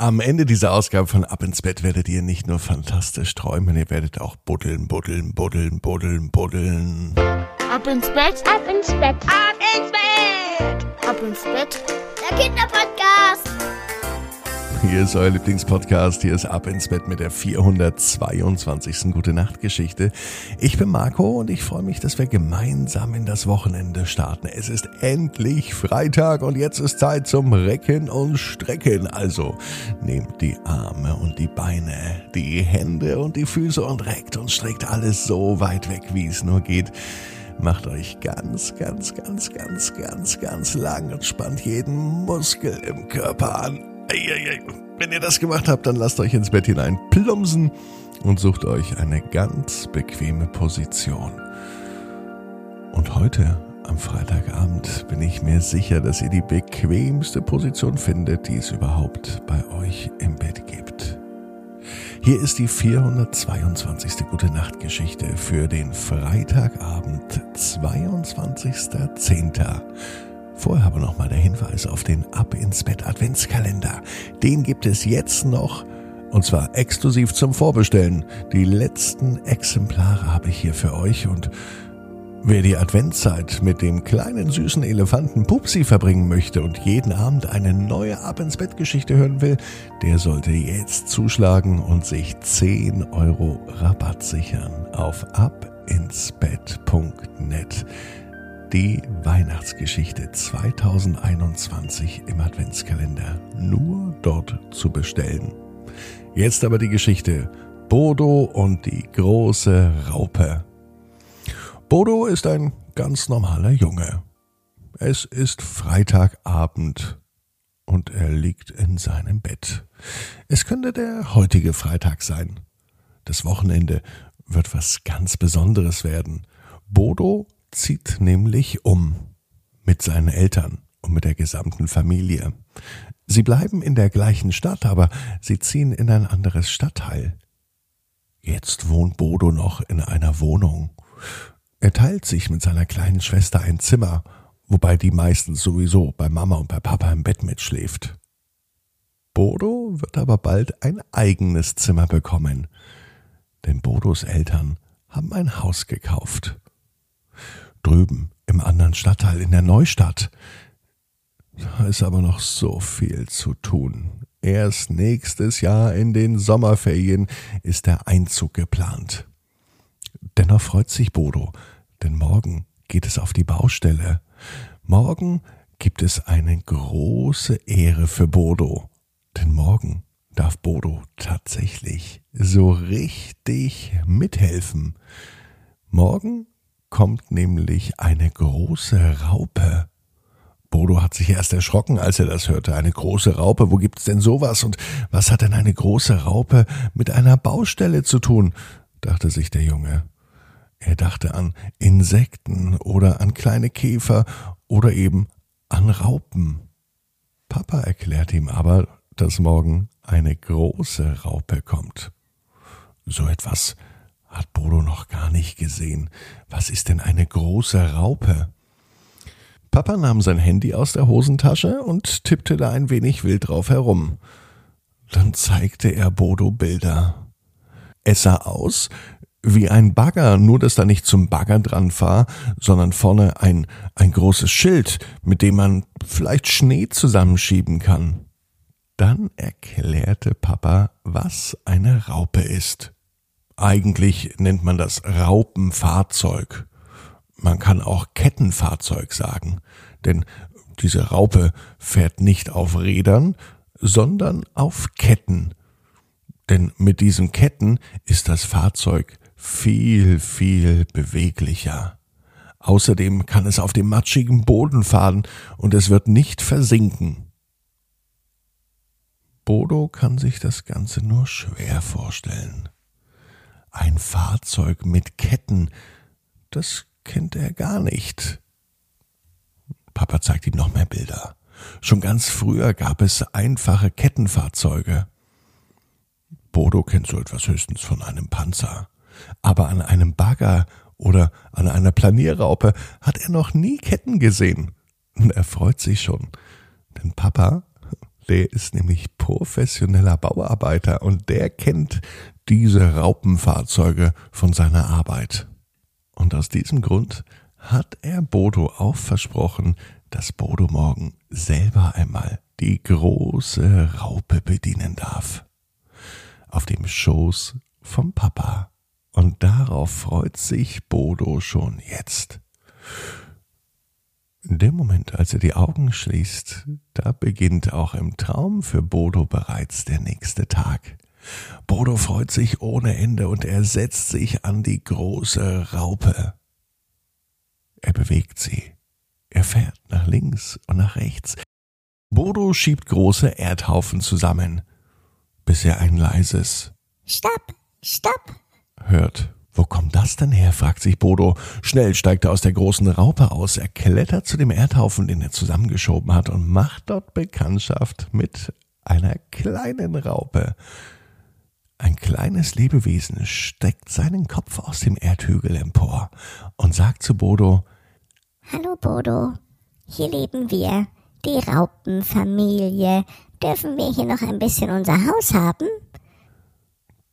Am Ende dieser Ausgabe von Ab ins Bett werdet ihr nicht nur fantastisch träumen, ihr werdet auch buddeln, buddeln, buddeln, buddeln, buddeln. Ab ins Bett, ab ins Bett, ab ins Bett, ab ins Bett. Der Kinderpodcast. Hier ist euer Lieblingspodcast. Hier ist Ab ins Bett mit der 422. Gute Nacht Geschichte. Ich bin Marco und ich freue mich, dass wir gemeinsam in das Wochenende starten. Es ist endlich Freitag und jetzt ist Zeit zum Recken und Strecken. Also nehmt die Arme und die Beine, die Hände und die Füße und reckt und streckt alles so weit weg, wie es nur geht. Macht euch ganz, ganz, ganz, ganz, ganz, ganz lang und spannt jeden Muskel im Körper an. Wenn ihr das gemacht habt, dann lasst euch ins Bett hinein plumpsen und sucht euch eine ganz bequeme Position. Und heute, am Freitagabend, bin ich mir sicher, dass ihr die bequemste Position findet, die es überhaupt bei euch im Bett gibt. Hier ist die 422. Gute Nacht Geschichte für den Freitagabend, 22.10. Vorher aber nochmal der Hinweis auf den Ab ins Bett Adventskalender. Den gibt es jetzt noch und zwar exklusiv zum Vorbestellen. Die letzten Exemplare habe ich hier für euch und Wer die Adventszeit mit dem kleinen süßen Elefanten Pupsi verbringen möchte und jeden Abend eine neue Ab ins Bett Geschichte hören will, der sollte jetzt zuschlagen und sich 10 Euro Rabatt sichern auf abinsbett.net die Weihnachtsgeschichte 2021 im Adventskalender nur dort zu bestellen. Jetzt aber die Geschichte Bodo und die große Raupe. Bodo ist ein ganz normaler Junge. Es ist Freitagabend und er liegt in seinem Bett. Es könnte der heutige Freitag sein. Das Wochenende wird was ganz Besonderes werden. Bodo zieht nämlich um mit seinen Eltern und mit der gesamten Familie. Sie bleiben in der gleichen Stadt, aber sie ziehen in ein anderes Stadtteil. Jetzt wohnt Bodo noch in einer Wohnung. Er teilt sich mit seiner kleinen Schwester ein Zimmer, wobei die meistens sowieso bei Mama und bei Papa im Bett mitschläft. Bodo wird aber bald ein eigenes Zimmer bekommen, denn Bodos Eltern haben ein Haus gekauft drüben im anderen Stadtteil in der Neustadt. Da ist aber noch so viel zu tun. Erst nächstes Jahr in den Sommerferien ist der Einzug geplant. Dennoch freut sich Bodo, denn morgen geht es auf die Baustelle. Morgen gibt es eine große Ehre für Bodo, denn morgen darf Bodo tatsächlich so richtig mithelfen. Morgen kommt nämlich eine große Raupe. Bodo hat sich erst erschrocken, als er das hörte. Eine große Raupe, wo gibt's denn sowas? Und was hat denn eine große Raupe mit einer Baustelle zu tun? dachte sich der Junge. Er dachte an Insekten oder an kleine Käfer oder eben an Raupen. Papa erklärt ihm aber, dass morgen eine große Raupe kommt. So etwas hat Bodo noch gar nicht gesehen. Was ist denn eine große Raupe? Papa nahm sein Handy aus der Hosentasche und tippte da ein wenig wild drauf herum. Dann zeigte er Bodo Bilder. Es sah aus wie ein Bagger, nur dass da nicht zum Bagger dran war, sondern vorne ein, ein großes Schild, mit dem man vielleicht Schnee zusammenschieben kann. Dann erklärte Papa, was eine Raupe ist. Eigentlich nennt man das Raupenfahrzeug. Man kann auch Kettenfahrzeug sagen, denn diese Raupe fährt nicht auf Rädern, sondern auf Ketten. Denn mit diesen Ketten ist das Fahrzeug viel, viel beweglicher. Außerdem kann es auf dem matschigen Boden fahren und es wird nicht versinken. Bodo kann sich das Ganze nur schwer vorstellen. Ein Fahrzeug mit Ketten, das kennt er gar nicht. Papa zeigt ihm noch mehr Bilder. Schon ganz früher gab es einfache Kettenfahrzeuge. Bodo kennt so etwas höchstens von einem Panzer. Aber an einem Bagger oder an einer Planierraupe hat er noch nie Ketten gesehen. Und er freut sich schon, denn Papa, Der ist nämlich professioneller Bauarbeiter und der kennt diese Raupenfahrzeuge von seiner Arbeit. Und aus diesem Grund hat er Bodo auch versprochen, dass Bodo morgen selber einmal die große Raupe bedienen darf. Auf dem Schoß vom Papa. Und darauf freut sich Bodo schon jetzt. In dem Moment, als er die Augen schließt, da beginnt auch im Traum für Bodo bereits der nächste Tag. Bodo freut sich ohne Ende und er setzt sich an die große Raupe. Er bewegt sie. Er fährt nach links und nach rechts. Bodo schiebt große Erdhaufen zusammen, bis er ein leises Stopp, stopp hört. Wo kommt das denn her? fragt sich Bodo. Schnell steigt er aus der großen Raupe aus. Er klettert zu dem Erdhaufen, den er zusammengeschoben hat, und macht dort Bekanntschaft mit einer kleinen Raupe. Ein kleines Lebewesen steckt seinen Kopf aus dem Erdhügel empor und sagt zu Bodo Hallo Bodo, hier leben wir, die Raupenfamilie. Dürfen wir hier noch ein bisschen unser Haus haben?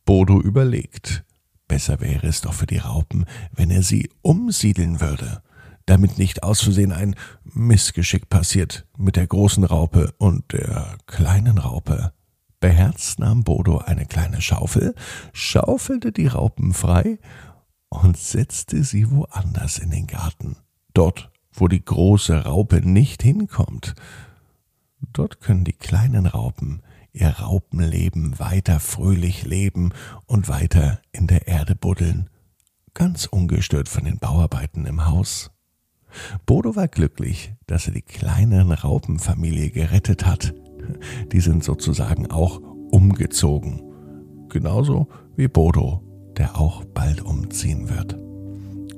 Bodo überlegt. Besser wäre es doch für die Raupen, wenn er sie umsiedeln würde, damit nicht aus Versehen ein Missgeschick passiert mit der großen Raupe und der kleinen Raupe. Beherzt nahm Bodo eine kleine Schaufel, schaufelte die Raupen frei und setzte sie woanders in den Garten. Dort, wo die große Raupe nicht hinkommt. Dort können die kleinen Raupen ihr Raupenleben weiter fröhlich leben und weiter in der Erde buddeln, ganz ungestört von den Bauarbeiten im Haus. Bodo war glücklich, dass er die kleinen Raupenfamilie gerettet hat. Die sind sozusagen auch umgezogen. Genauso wie Bodo, der auch bald umziehen wird.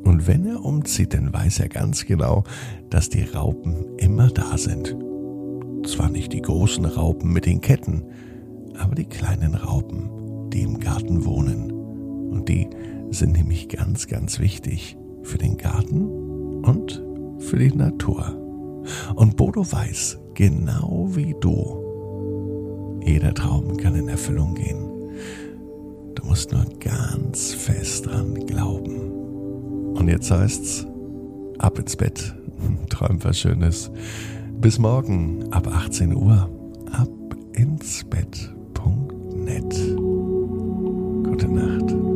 Und wenn er umzieht, dann weiß er ganz genau, dass die Raupen immer da sind zwar nicht die großen Raupen mit den Ketten, aber die kleinen Raupen, die im Garten wohnen. Und die sind nämlich ganz, ganz wichtig für den Garten und für die Natur. Und Bodo weiß, genau wie du, jeder Traum kann in Erfüllung gehen. Du musst nur ganz fest dran glauben. Und jetzt heißt's, ab ins Bett, träum was Schönes. Bis morgen ab 18 Uhr ab ins Bett.net. Gute Nacht.